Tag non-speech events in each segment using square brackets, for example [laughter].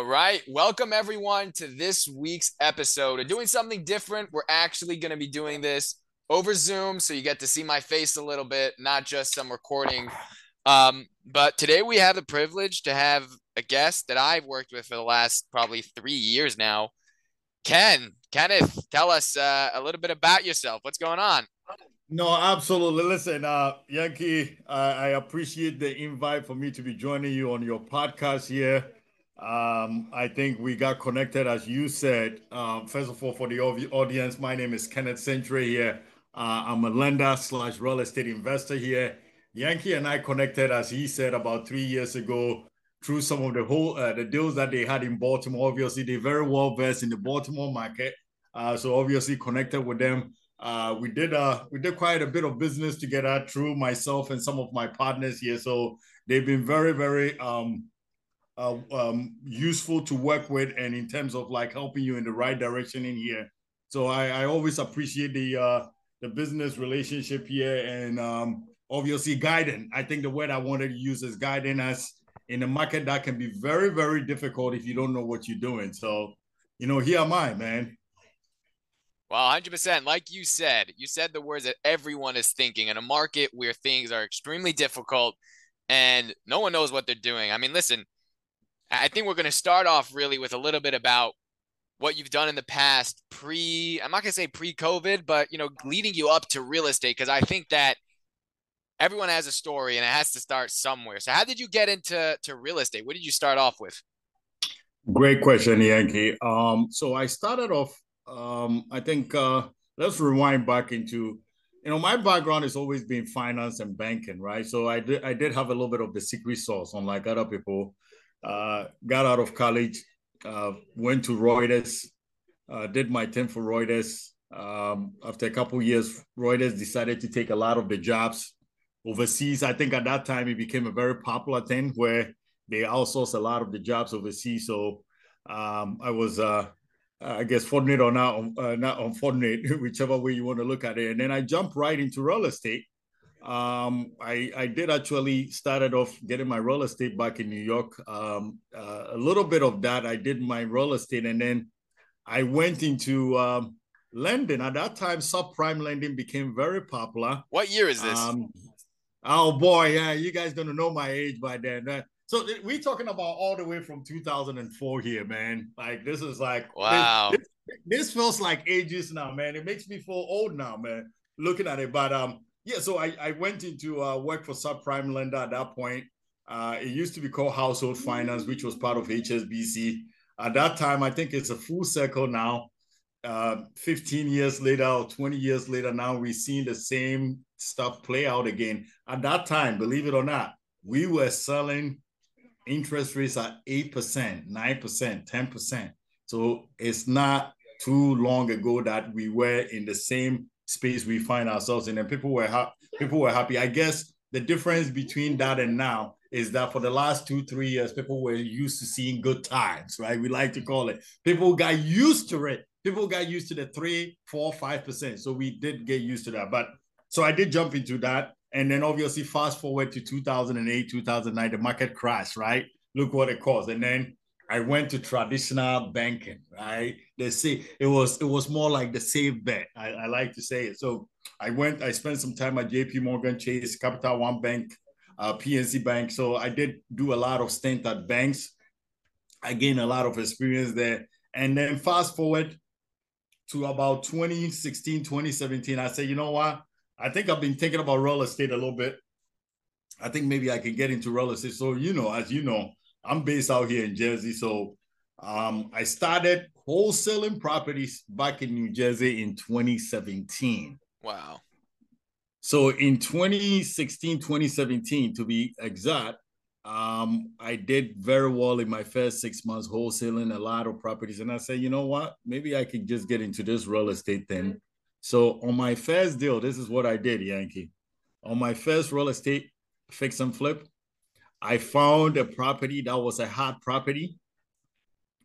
All right. Welcome everyone to this week's episode. We're doing something different. We're actually going to be doing this over Zoom, so you get to see my face a little bit, not just some recording. Um, but today we have the privilege to have a guest that I've worked with for the last probably three years now. Ken, Kenneth, tell us uh, a little bit about yourself. What's going on? No, absolutely. Listen, uh, Yankee, I appreciate the invite for me to be joining you on your podcast here. Um, I think we got connected, as you said. Um, first of all, for the audience, my name is Kenneth Century here. Uh, I'm a lender slash real estate investor here. Yankee and I connected, as he said, about three years ago through some of the whole uh, the deals that they had in Baltimore. Obviously, they're very well versed in the Baltimore market, uh, so obviously connected with them. Uh, we did uh, we did quite a bit of business together through myself and some of my partners here. So they've been very very um, uh, um, useful to work with and in terms of like helping you in the right direction in here. So I, I always appreciate the uh, the business relationship here and um, obviously guiding. I think the word I wanted to use is guiding us in a market that can be very very difficult if you don't know what you're doing. So you know here am I, man. Well, 100%. Like you said, you said the words that everyone is thinking in a market where things are extremely difficult and no one knows what they're doing. I mean, listen, I think we're going to start off really with a little bit about what you've done in the past pre I'm not going to say pre-COVID, but you know, leading you up to real estate because I think that everyone has a story and it has to start somewhere. So how did you get into to real estate? What did you start off with? Great question, Yankee. Um, so I started off um, I think uh, let's rewind back into you know my background has always been finance and banking, right? So I did I did have a little bit of the secret sauce, unlike other people uh, got out of college, uh, went to Reuters, uh, did my thing for Reuters. Um, after a couple years, Reuters decided to take a lot of the jobs overseas. I think at that time it became a very popular thing where they outsourced a lot of the jobs overseas. So um, I was, uh, I guess, fortunate or not, uh, not unfortunate, [laughs] whichever way you want to look at it. And then I jumped right into real estate um, I, I did actually started off getting my real estate back in New York. Um, uh, a little bit of that, I did my real estate, and then I went into um, lending. At that time, subprime lending became very popular. What year is this? Um, oh boy, yeah, you guys gonna know my age by then. Uh, so we're talking about all the way from 2004 here, man. Like this is like wow. This, this feels like ages now, man. It makes me feel old now, man. Looking at it, but um, yeah, so I, I went into uh, work for subprime lender at that point. Uh, it used to be called Household Finance, which was part of HSBC. At that time, I think it's a full circle now. Uh, 15 years later or 20 years later, now we're seeing the same stuff play out again. At that time, believe it or not, we were selling interest rates at 8%, 9%, 10%. So it's not too long ago that we were in the same space we find ourselves in, and people were ha- people were happy. I guess the difference between that and now is that for the last two three years, people were used to seeing good times, right? We like to call it. People got used to it. People got used to the three, four, five percent. So we did get used to that. But so I did jump into that, and then obviously fast forward to 2008, 2009, the market crash, right? Look what it caused, and then I went to traditional banking, right? They say it was it was more like the safe bet. I, I like to say it. So I went, I spent some time at JP Morgan Chase, Capital One Bank, uh, PNC Bank. So I did do a lot of stint at banks. I gained a lot of experience there. And then fast forward to about 2016, 2017, I said, you know what? I think I've been thinking about real estate a little bit. I think maybe I can get into real estate. So, you know, as you know, I'm based out here in Jersey. So um, I started wholesaling properties back in New Jersey in 2017. Wow. So in 2016, 2017, to be exact, um, I did very well in my first six months wholesaling a lot of properties. And I said, you know what? Maybe I could just get into this real estate thing. So on my first deal, this is what I did, Yankee. On my first real estate fix and flip, I found a property that was a hot property.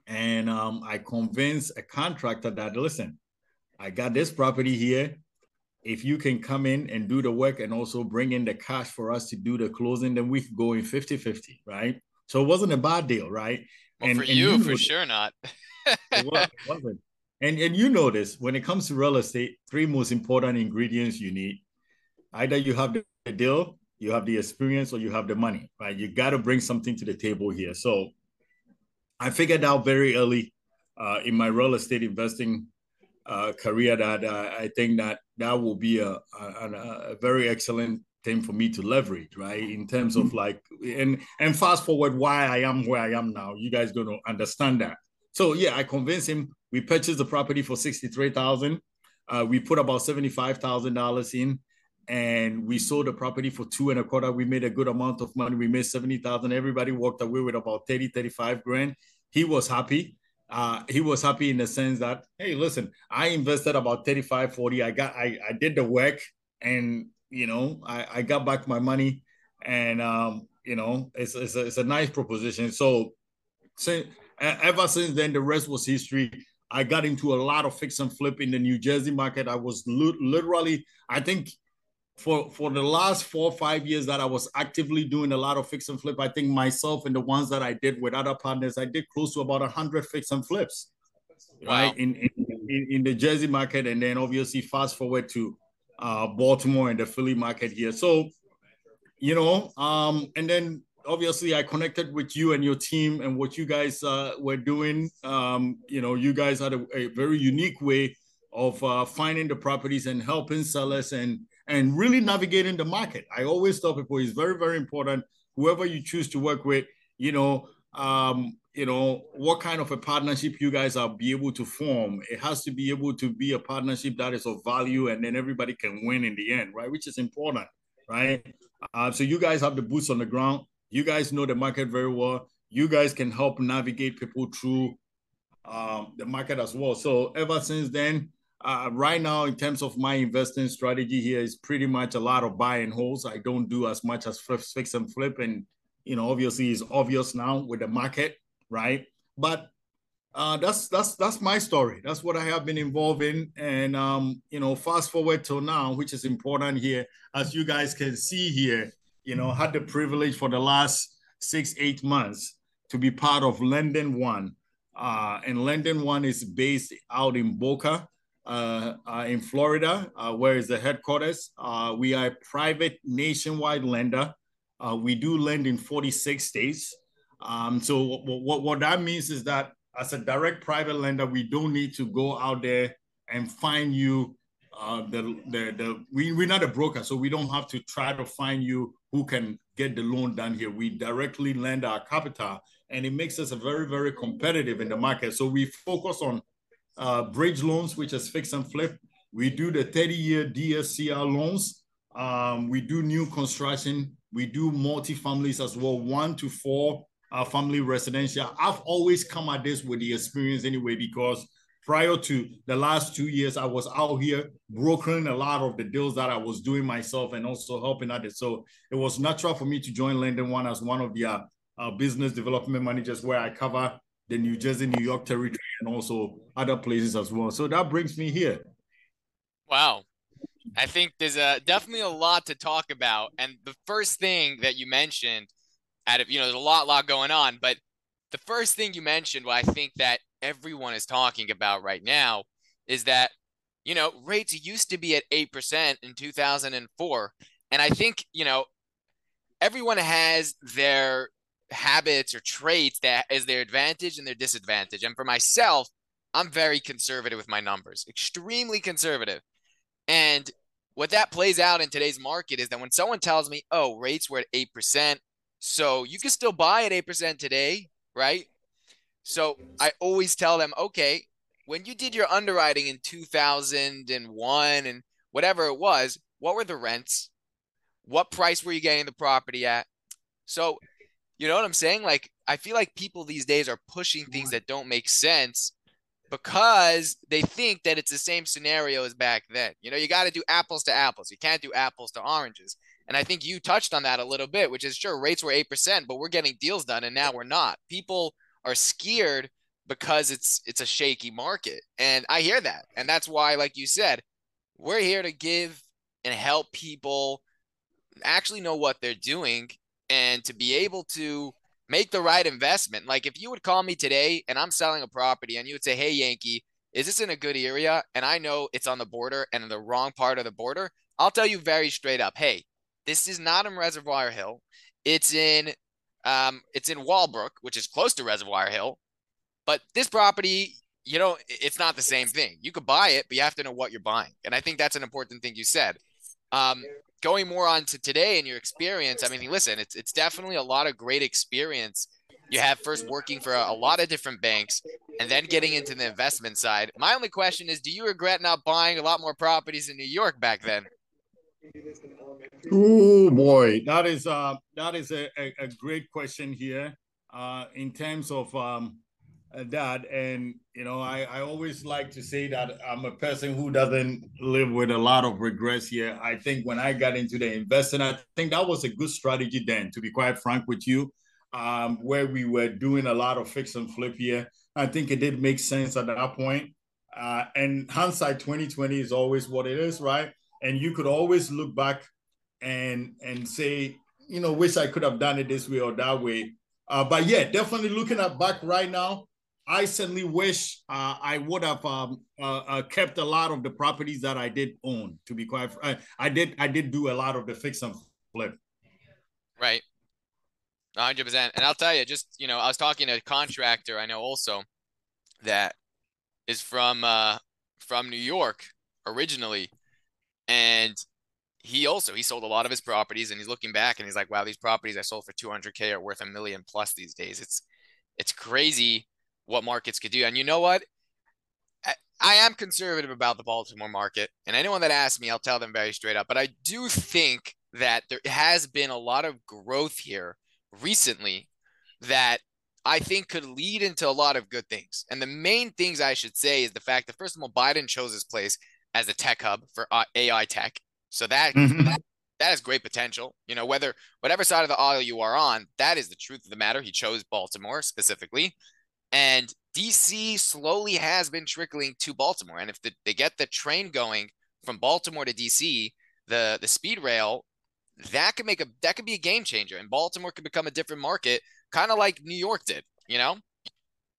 And um, I convinced a contractor that, listen, I got this property here. If you can come in and do the work and also bring in the cash for us to do the closing, then we could go in 50 50, right? So it wasn't a bad deal, right? Well, and, for and you, you for sure not. [laughs] it wasn't. And and you know this when it comes to real estate, three most important ingredients you need. Either you have the deal, you have the experience, or you have the money, right? You got to bring something to the table here. So I figured out very early uh, in my real estate investing uh, career that uh, I think that that will be a, a, a, very excellent thing for me to leverage, right? In terms of like, and and fast forward why I am where I am now. You guys going to understand that. So yeah, I convinced him. We purchased the property for sixty three thousand. Uh, we put about seventy five thousand dollars in, and we sold the property for two and a quarter. We made a good amount of money. We made seventy thousand. Everybody walked away with about 30, 35 grand. He was happy uh, he was happy in the sense that, hey, listen, I invested about 35, 40. I got, I, I did the work and, you know, I, I got back my money and, um, you know, it's, it's, a, it's a nice proposition. So, since, ever since then, the rest was history. I got into a lot of fix and flip in the New Jersey market. I was literally, I think for for the last four or five years that I was actively doing a lot of fix and flip, I think myself and the ones that I did with other partners, I did close to about a hundred fix and flips, wow. right in, in in the Jersey market, and then obviously fast forward to uh, Baltimore and the Philly market here. So, you know, um, and then obviously I connected with you and your team and what you guys uh, were doing. Um, you know, you guys had a, a very unique way of uh, finding the properties and helping sellers and and really navigating the market. I always tell people it's very, very important. Whoever you choose to work with, you know, um, you know, what kind of a partnership you guys are be able to form. It has to be able to be a partnership that is of value, and then everybody can win in the end, right? Which is important, right? Uh, so you guys have the boots on the ground. You guys know the market very well. You guys can help navigate people through um, the market as well. So ever since then, uh, right now, in terms of my investing strategy here, is pretty much a lot of buy and holds. I don't do as much as fix and flip, and you know, obviously, it's obvious now with the market, right? But uh, that's that's that's my story. That's what I have been involved in, and um, you know, fast forward till now, which is important here, as you guys can see here. You know, had the privilege for the last six eight months to be part of Lending One, uh, and Lending One is based out in Boca in Florida, uh, where is the headquarters. we are a private nationwide lender. we do lend in 46 states. Um, so what, what that means is that as a direct private lender, we don't need to go out there and find you uh, the, the, the, we, we're not a broker, so we don't have to try to find you who can get the loan done here. We directly lend our capital and it makes us a very, very competitive in the market. So we focus on uh, bridge loans, which is fix and flip. We do the 30-year DSCR loans. Um, we do new construction. We do multi-families as well, one to four uh, family residential. I've always come at this with the experience anyway, because prior to the last two years, I was out here brokering a lot of the deals that I was doing myself and also helping others. So it was natural for me to join Lending One as one of the uh, business development managers where I cover the New Jersey, New York territory, and also other places as well. So that brings me here. Wow. I think there's a definitely a lot to talk about. And the first thing that you mentioned, out of you know, there's a lot, lot going on, but the first thing you mentioned, what I think that everyone is talking about right now, is that you know rates used to be at eight percent in 2004, and I think you know everyone has their habits or traits that is their advantage and their disadvantage. And for myself, I'm very conservative with my numbers, extremely conservative. And what that plays out in today's market is that when someone tells me, oh, rates were at 8%, so you can still buy at 8% today, right? So I always tell them, okay, when you did your underwriting in 2001 and whatever it was, what were the rents? What price were you getting the property at? So you know what I'm saying? Like, I feel like people these days are pushing things that don't make sense because they think that it's the same scenario as back then. You know, you got to do apples to apples. You can't do apples to oranges. And I think you touched on that a little bit, which is sure rates were 8%, but we're getting deals done and now we're not. People are scared because it's it's a shaky market. And I hear that. And that's why like you said, we're here to give and help people actually know what they're doing and to be able to make the right investment. Like if you would call me today and I'm selling a property and you would say, Hey, Yankee, is this in a good area? And I know it's on the border and in the wrong part of the border. I'll tell you very straight up, Hey, this is not in Reservoir Hill. It's in um, it's in Walbrook, which is close to Reservoir Hill. But this property, you know, it's not the same thing. You could buy it, but you have to know what you're buying. And I think that's an important thing you said. Um, going more on to today and your experience, I mean, listen, it's it's definitely a lot of great experience. You have first working for a, a lot of different banks and then getting into the investment side. My only question is, do you regret not buying a lot more properties in New York back then? Oh boy, that is uh that is a, a, a great question here. Uh, in terms of um that, and you know, I I always like to say that I'm a person who doesn't live with a lot of regrets here. I think when I got into the investing, I think that was a good strategy then. To be quite frank with you, um, where we were doing a lot of fix and flip here, I think it did make sense at that point. Uh, and hindsight 2020 is always what it is, right? and you could always look back and and say, you know, wish I could have done it this way or that way. Uh, but yeah, definitely looking at back right now, I certainly wish uh, I would have um, uh, uh kept a lot of the properties that I did own. To be quite, uh, I did I did do a lot of the fix and flip. Right. 100%. And I'll tell you, just, you know, I was talking to a contractor I know also that is from uh from New York originally and he also he sold a lot of his properties and he's looking back and he's like wow these properties i sold for 200k are worth a million plus these days it's it's crazy what markets could do and you know what I, I am conservative about the baltimore market and anyone that asks me i'll tell them very straight up but i do think that there has been a lot of growth here recently that I think could lead into a lot of good things. And the main things I should say is the fact that first of all, Biden chose this place as a tech hub for uh, AI tech. So that, mm-hmm. that that has great potential. You know, whether whatever side of the aisle you are on, that is the truth of the matter. He chose Baltimore specifically, and DC slowly has been trickling to Baltimore. And if the, they get the train going from Baltimore to DC, the the speed rail, that could make a that could be a game changer, and Baltimore could become a different market, kind of like New York did. You know.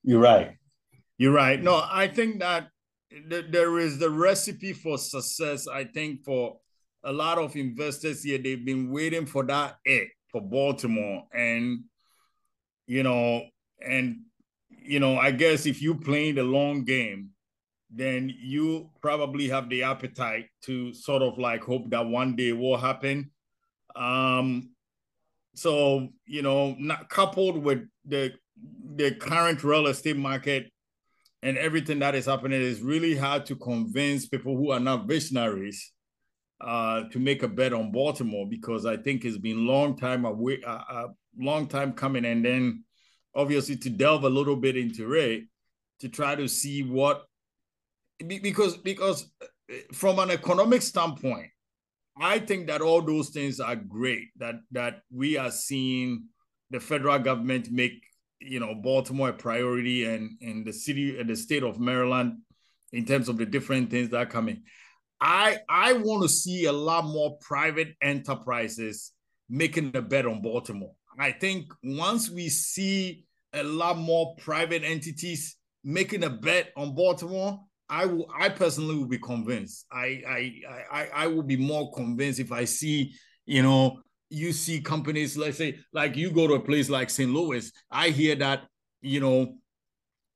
You're right. You're right. No, I think that there is the recipe for success. I think for a lot of investors here, they've been waiting for that egg for Baltimore, and you know, and you know, I guess if you playing the long game, then you probably have the appetite to sort of like hope that one day will happen. Um, so you know, not coupled with the the current real estate market and everything that is happening is really hard to convince people who are not visionaries uh, to make a bet on Baltimore because I think it's been long time away, a uh, uh, long time coming, and then obviously to delve a little bit into it to try to see what because because uh, from an economic standpoint, I think that all those things are great that that we are seeing the federal government make you know Baltimore a priority and in the city and the state of Maryland in terms of the different things that are coming. I I want to see a lot more private enterprises making a bet on Baltimore. I think once we see a lot more private entities making a bet on Baltimore, I will I personally will be convinced. I I I I will be more convinced if I see, you know, you see companies, let's say, like you go to a place like St. Louis, I hear that, you know,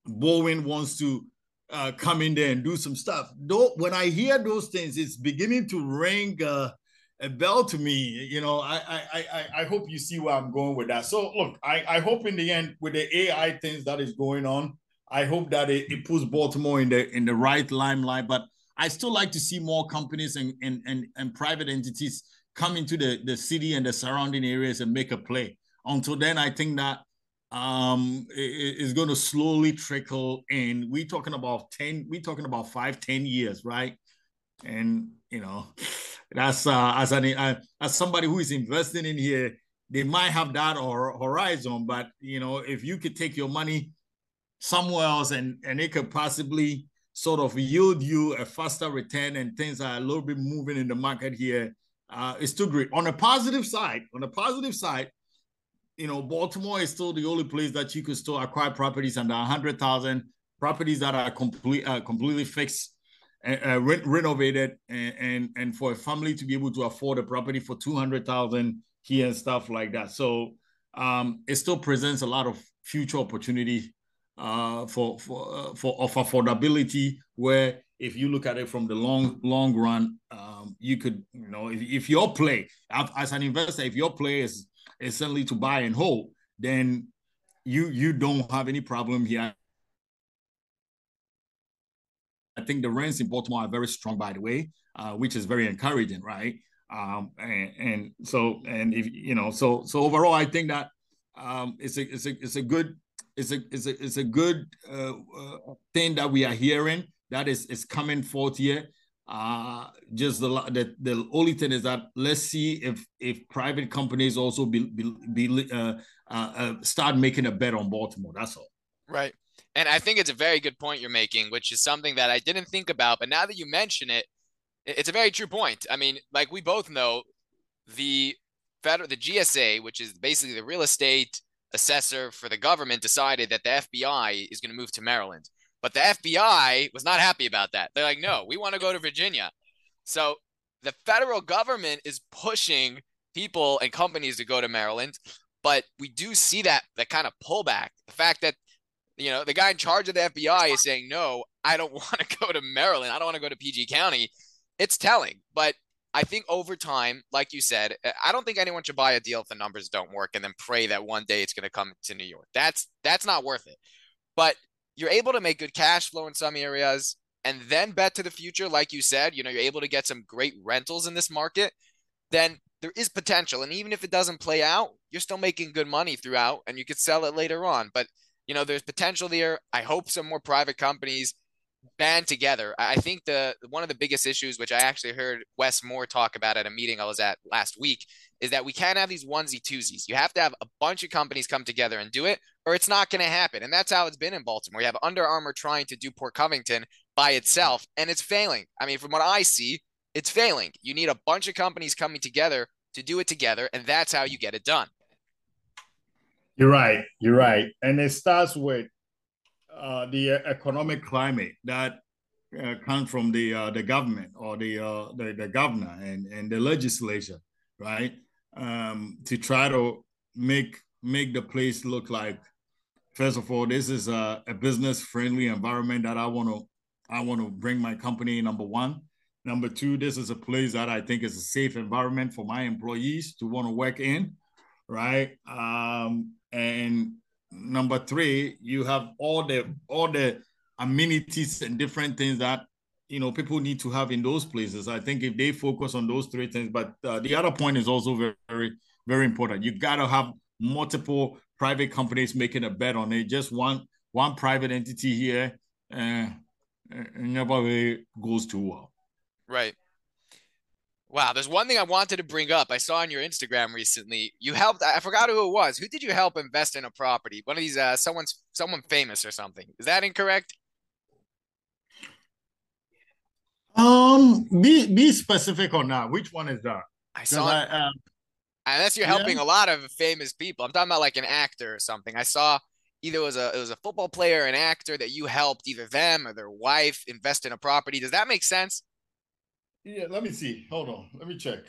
Boeing wants to uh, come in there and do some stuff. Though when I hear those things, it's beginning to ring uh, a bell to me. You know, I, I I I hope you see where I'm going with that. So look, I, I hope in the end with the AI things that is going on, I hope that it, it puts Baltimore in the in the right limelight. But I still like to see more companies and and and, and private entities come into the, the city and the surrounding areas and make a play. Until then, I think that um it, it's going to slowly trickle in. We're talking about 10, we're talking about five, 10 years, right? And you know, that's uh as an uh, as somebody who is investing in here, they might have that or horizon, but you know, if you could take your money somewhere else and and it could possibly sort of yield you a faster return and things are a little bit moving in the market here uh, it's too great. On a positive side, on a positive side, you know, Baltimore is still the only place that you could still acquire properties under a hundred thousand properties that are complete, uh, completely fixed, uh, re- renovated, and, and and for a family to be able to afford a property for two hundred thousand here and stuff like that. So um, it still presents a lot of future opportunity uh, for for uh, for of affordability. Where if you look at it from the long long run, um, you could you know if, if your play as an investor, if your play is is certainly to buy and hold, then you you don't have any problem here. I think the rents in Baltimore are very strong, by the way, uh, which is very encouraging, right? Um, and, and so and if you know so so overall, I think that um, it's a it's a it's a good it's a it's a it's a good uh, uh, thing that we are hearing that is is coming forth here. Uh, just the, the the only thing is that let's see if if private companies also be be, be uh, uh, start making a bet on Baltimore. That's all. Right. And I think it's a very good point you're making, which is something that I didn't think about. But now that you mention it, it's a very true point. I mean, like we both know, the federal, the GSA, which is basically the real estate assessor for the government, decided that the FBI is going to move to Maryland. But the FBI was not happy about that. They're like, no, we want to go to Virginia. So the federal government is pushing people and companies to go to Maryland. But we do see that that kind of pullback. The fact that you know the guy in charge of the FBI is saying, no, I don't [laughs] want to go to Maryland. I don't want to go to PG County it's telling. But I think over time, like you said, uh, I don't think anyone should buy a deal if the numbers don't work and then pray that one day it's going to come to New York. That's that's not worth it. But you're able to make good cash flow in some areas and then bet to the future like you said, you know, you're able to get some great rentals in this market, then there is potential and even if it doesn't play out, you're still making good money throughout and you could sell it later on. But you know, there's potential there. I hope some more private companies band together. I think the one of the biggest issues, which I actually heard Wes Moore talk about at a meeting I was at last week, is that we can't have these onesie twosies. You have to have a bunch of companies come together and do it, or it's not going to happen. And that's how it's been in Baltimore. You have Under Armour trying to do Port Covington by itself, and it's failing. I mean, from what I see, it's failing. You need a bunch of companies coming together to do it together, and that's how you get it done. You're right. You're right. And it starts with uh, the economic climate that uh, comes from the uh, the government or the, uh, the, the governor and and the legislature, right? Um, to try to make make the place look like, first of all, this is a, a business friendly environment that I want to I want to bring my company. Number one, number two, this is a place that I think is a safe environment for my employees to want to work in, right? Um, and number three, you have all the all the amenities and different things that you know people need to have in those places. I think if they focus on those three things, but uh, the other point is also very very very important. You got to have multiple private companies making a bet on it. Just one one private entity here, uh, never really goes too well. Right. Wow, there's one thing I wanted to bring up. I saw on your Instagram recently. You helped. I forgot who it was. Who did you help invest in a property? One of these. Uh, someone's someone famous or something. Is that incorrect? Um, be be specific on that. Which one is that? I saw. I, um, unless you're helping yeah. a lot of famous people. I'm talking about like an actor or something. I saw either it was a it was a football player, an actor that you helped either them or their wife invest in a property. Does that make sense? Yeah, let me see. Hold on. Let me check.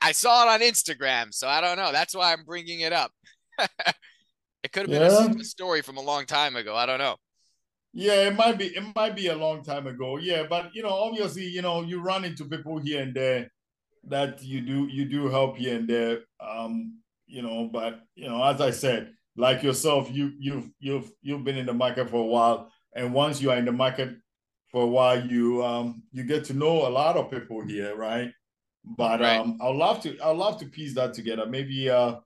I saw it on Instagram, so I don't know. That's why I'm bringing it up. [laughs] it could have been yeah. a, story from a long time ago. I don't know. Yeah, it might be. It might be a long time ago. Yeah, but you know, obviously, you know, you run into people here and there that you do you do help here and there. Um, you know, but you know, as I said, like yourself, you you've you've you've been in the market for a while, and once you are in the market for a while, you um you get to know a lot of people here, right? But right. um, I'd love to I'd love to piece that together. Maybe uh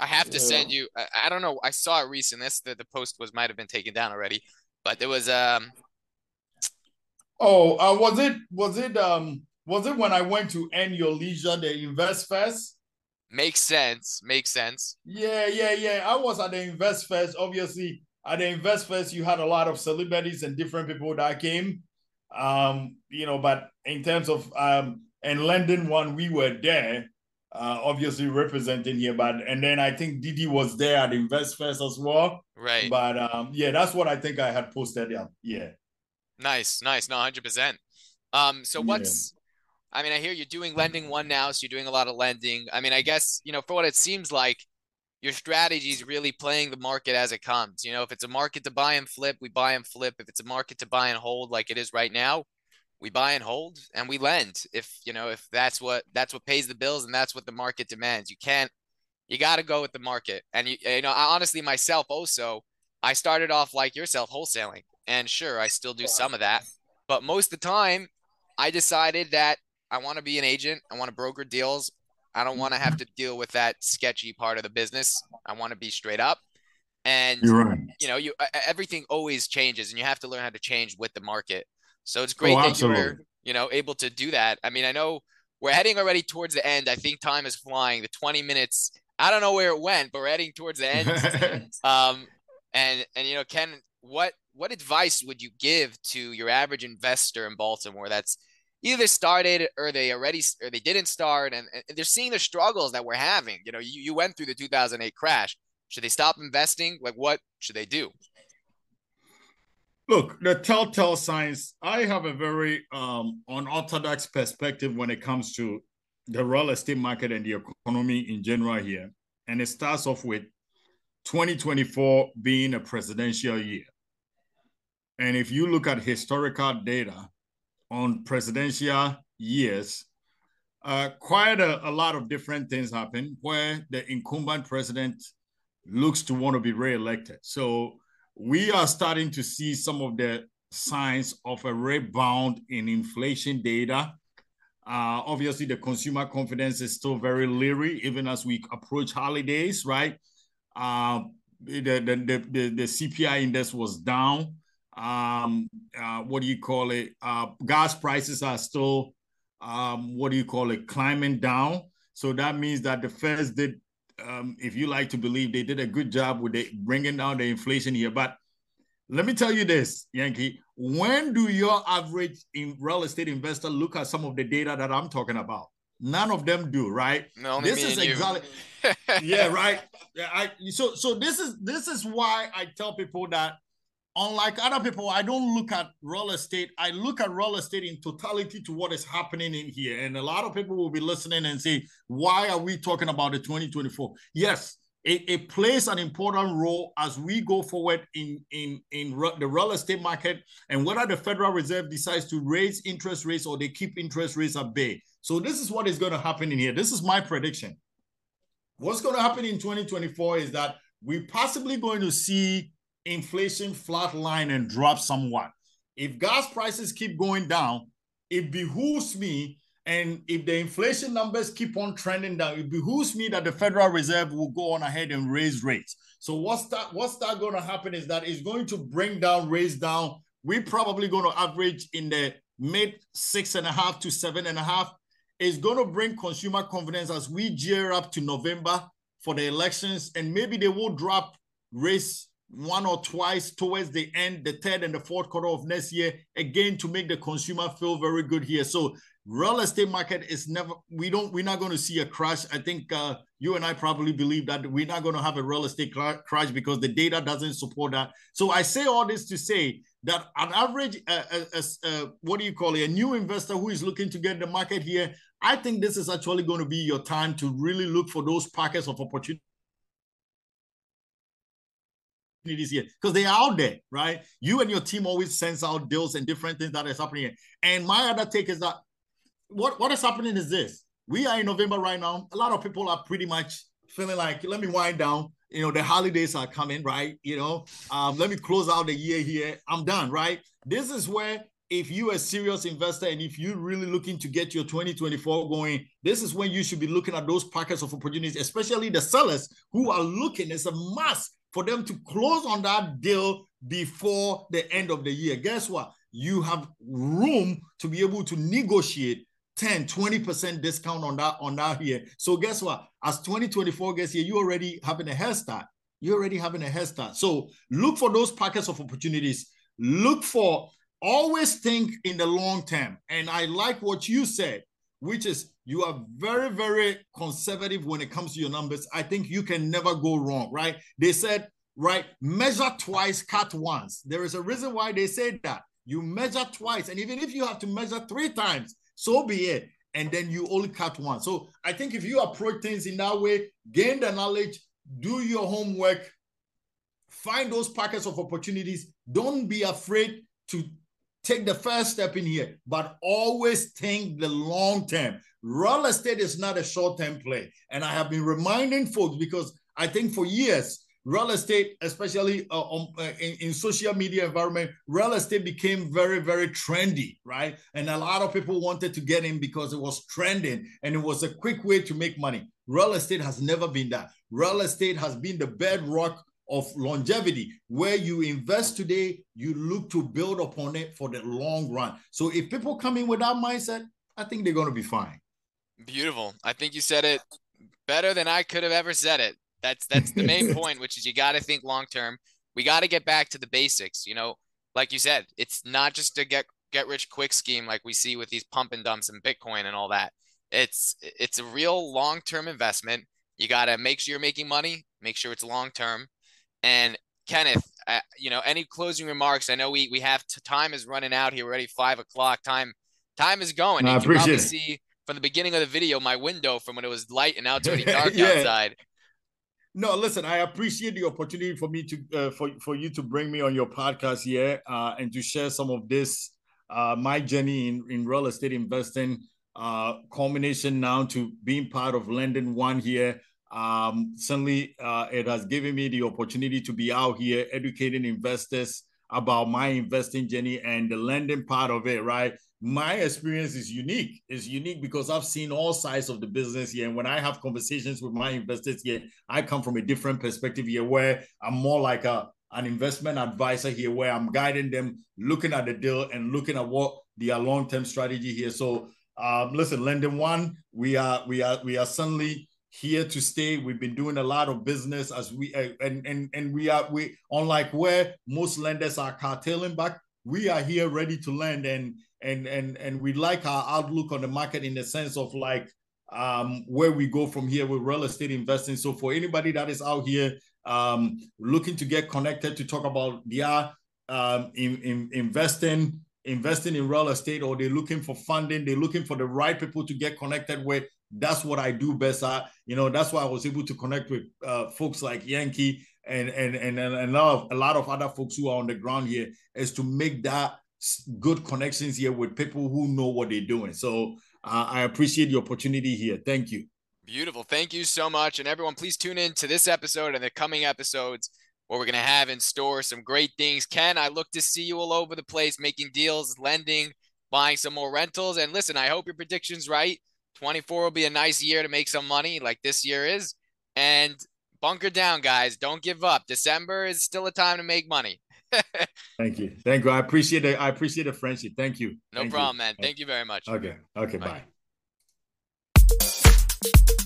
I have to uh, send you. I, I, don't know. I saw it recently. This the, the post was might have been taken down already, but there was um. Oh, uh, was it was it um was it when I went to Earn Your Leisure, the Invest Fest? Makes sense. Makes sense. Yeah, yeah, yeah. I was at the Invest Fest. Obviously, at the Invest Fest, you had a lot of celebrities and different people that came. Um, you know, but in terms of um, in Lending One, we were there. uh, obviously representing here, but and then I think Didi was there at Invest Fest as well. Right. But um, yeah, that's what I think I had posted. Yeah. Yeah. Nice, nice. No, hundred percent. Um, so what's yeah. I mean, I hear you're doing lending one now, so you're doing a lot of lending. I mean, I guess, you know, for what it seems like, your strategy is really playing the market as it comes. You know, if it's a market to buy and flip, we buy and flip. If it's a market to buy and hold like it is right now, we buy and hold and we lend if you know if that's what that's what pays the bills and that's what the market demands you can't you got to go with the market and you, you know I, honestly myself also i started off like yourself wholesaling and sure i still do some of that but most of the time i decided that i want to be an agent i want to broker deals i don't want to have to deal with that sketchy part of the business i want to be straight up and you're right. you know you everything always changes and you have to learn how to change with the market so it's great oh, that you're, you know, able to do that. I mean, I know we're heading already towards the end. I think time is flying. The 20 minutes, I don't know where it went, but we're heading towards the end. [laughs] um, and and you know, Ken, what what advice would you give to your average investor in Baltimore that's either started or they already or they didn't start and, and they're seeing the struggles that we're having. You know, you, you went through the 2008 crash. Should they stop investing? Like what should they do? Look, the telltale signs, I have a very um, unorthodox perspective when it comes to the real estate market and the economy in general here. And it starts off with 2024 being a presidential year. And if you look at historical data on presidential years, uh, quite a, a lot of different things happen where the incumbent president looks to want to be reelected. So we are starting to see some of the signs of a rebound in inflation data. Uh, obviously, the consumer confidence is still very leery, even as we approach holidays, right? Uh, the, the, the, the, the CPI index was down. Um, uh, what do you call it? Uh, gas prices are still, um, what do you call it, climbing down. So that means that the Feds did um, if you like to believe they did a good job with the, bringing down the inflation here. But let me tell you this, Yankee. When do your average in real estate investor look at some of the data that I'm talking about? None of them do, right? No, this is exactly. [laughs] yeah, right. Yeah, I, so so this is this is why I tell people that unlike other people, I don't look at real estate. I look at real estate in totality to what is happening in here. And a lot of people will be listening and say, why are we talking about the 2024? Yes, it, it plays an important role as we go forward in, in, in the real estate market and whether the Federal Reserve decides to raise interest rates or they keep interest rates at bay. So this is what is going to happen in here. This is my prediction. What's going to happen in 2024 is that we're possibly going to see inflation flatline and drop somewhat. If gas prices keep going down, it behooves me, and if the inflation numbers keep on trending down, it behooves me that the Federal Reserve will go on ahead and raise rates. So what's that? What's that going to happen is that it's going to bring down rates down. We're probably going to average in the mid six and a half to seven and a half. It's going to bring consumer confidence as we gear up to November for the elections, and maybe they will drop rates one or twice towards the end, the third and the fourth quarter of next year, again to make the consumer feel very good here. So real estate market is never we don't we're not going to see a crash. I think uh, you and I probably believe that we're not going to have a real estate crash because the data doesn't support that. So I say all this to say that an average, uh, uh, uh, what do you call it, a new investor who is looking to get the market here, I think this is actually going to be your time to really look for those pockets of opportunity because they are out there, right? You and your team always sends out deals and different things that is happening. And my other take is that what, what is happening is this. We are in November right now. A lot of people are pretty much feeling like, let me wind down. You know, the holidays are coming, right? You know, um, let me close out the year here. I'm done, right? This is where if you're a serious investor and if you're really looking to get your 2024 going, this is when you should be looking at those pockets of opportunities, especially the sellers who are looking. It's a must for them to close on that deal before the end of the year. Guess what? You have room to be able to negotiate 10, 20% discount on that on that here. So guess what? As 2024 gets here, you already having a head start. You're already having a head start. So look for those pockets of opportunities. Look for always think in the long term. And I like what you said. Which is you are very, very conservative when it comes to your numbers. I think you can never go wrong, right? They said, right, measure twice, cut once. There is a reason why they said that. You measure twice, and even if you have to measure three times, so be it. And then you only cut one. So I think if you approach things in that way, gain the knowledge, do your homework, find those pockets of opportunities. Don't be afraid to take the first step in here, but always think the long term. Real estate is not a short term play. And I have been reminding folks because I think for years, real estate, especially uh, um, uh, in, in, social media environment, real estate became very, very trendy, right? And a lot of people wanted to get in because it was trending and it was a quick way to make money. Real estate has never been that. Real estate has been the bedrock of longevity. Where you invest today you look to build upon it for the long run. So if people come in with that mindset i think they're going to be fine. Beautiful. I think you said it better than i could have ever said it. That's that's the main [laughs] point which is you got to think long term. We got to get back to the basics you know? Like you said it's not just a get get rich quick scheme like we see with these pump and dumps and bitcoin and all that. It's it's a real long term investment. You got to make sure you're making money make sure it's long term and Kenneth, uh, you know, any closing remarks? I know we we have time is running out here already. Five o'clock. Time time is going. I appreciate see from the beginning of the video my window from when it was light and now it's already [laughs] dark yeah. outside. No, listen. I appreciate the opportunity for me to uh, for for you to bring me on your podcast here uh, and to share some of this uh, my journey in in real estate investing. Uh, culmination now to being part of Lending One here. Um, certainly, uh, it has given me the opportunity to be out here educating investors about my investing journey and the lending part of it, right? My experience is unique. It's unique because I've seen all sides of the business here. And when I have conversations with my investors here, I come from a different perspective here where I'm more like a an investment advisor here where I'm guiding them, looking at the deal and looking at what their long-term strategy here. So um, listen, lending one, we are we are we are suddenly here to stay. We've been doing a lot of business as we uh, and and and we are we unlike where most lenders are cartailing back. We are here ready to lend and and and and we like our outlook on the market in the sense of like um, where we go from here with real estate investing. So for anybody that is out here um, looking to get connected to talk about their um, in, in investing investing in real estate or they're looking for funding they're looking for the right people to get connected with that's what I do best at. You know, that's why I was able to connect with uh, folks like Yankee and and and, and a lot of a lot of other folks who are on the ground here is to make that good connections here with people who know what they're doing. So uh, I appreciate the opportunity here. Thank you. Beautiful. Thank you so much. And everyone, please tune in to this episode and the coming episodes where we're going to have in store some great things. Ken, I look to see you all over the place making deals, lending, buying some more rentals. And listen, I hope your prediction's right. 24 will be a nice year to make some money like this year is. And bunker down, guys. Don't give up. December is still a time to make money. [laughs] Thank you. Thank you. I appreciate it. I appreciate the friendship. Thank you. No Thank problem, you. man. Thank you very much. Okay. Okay. bye. bye.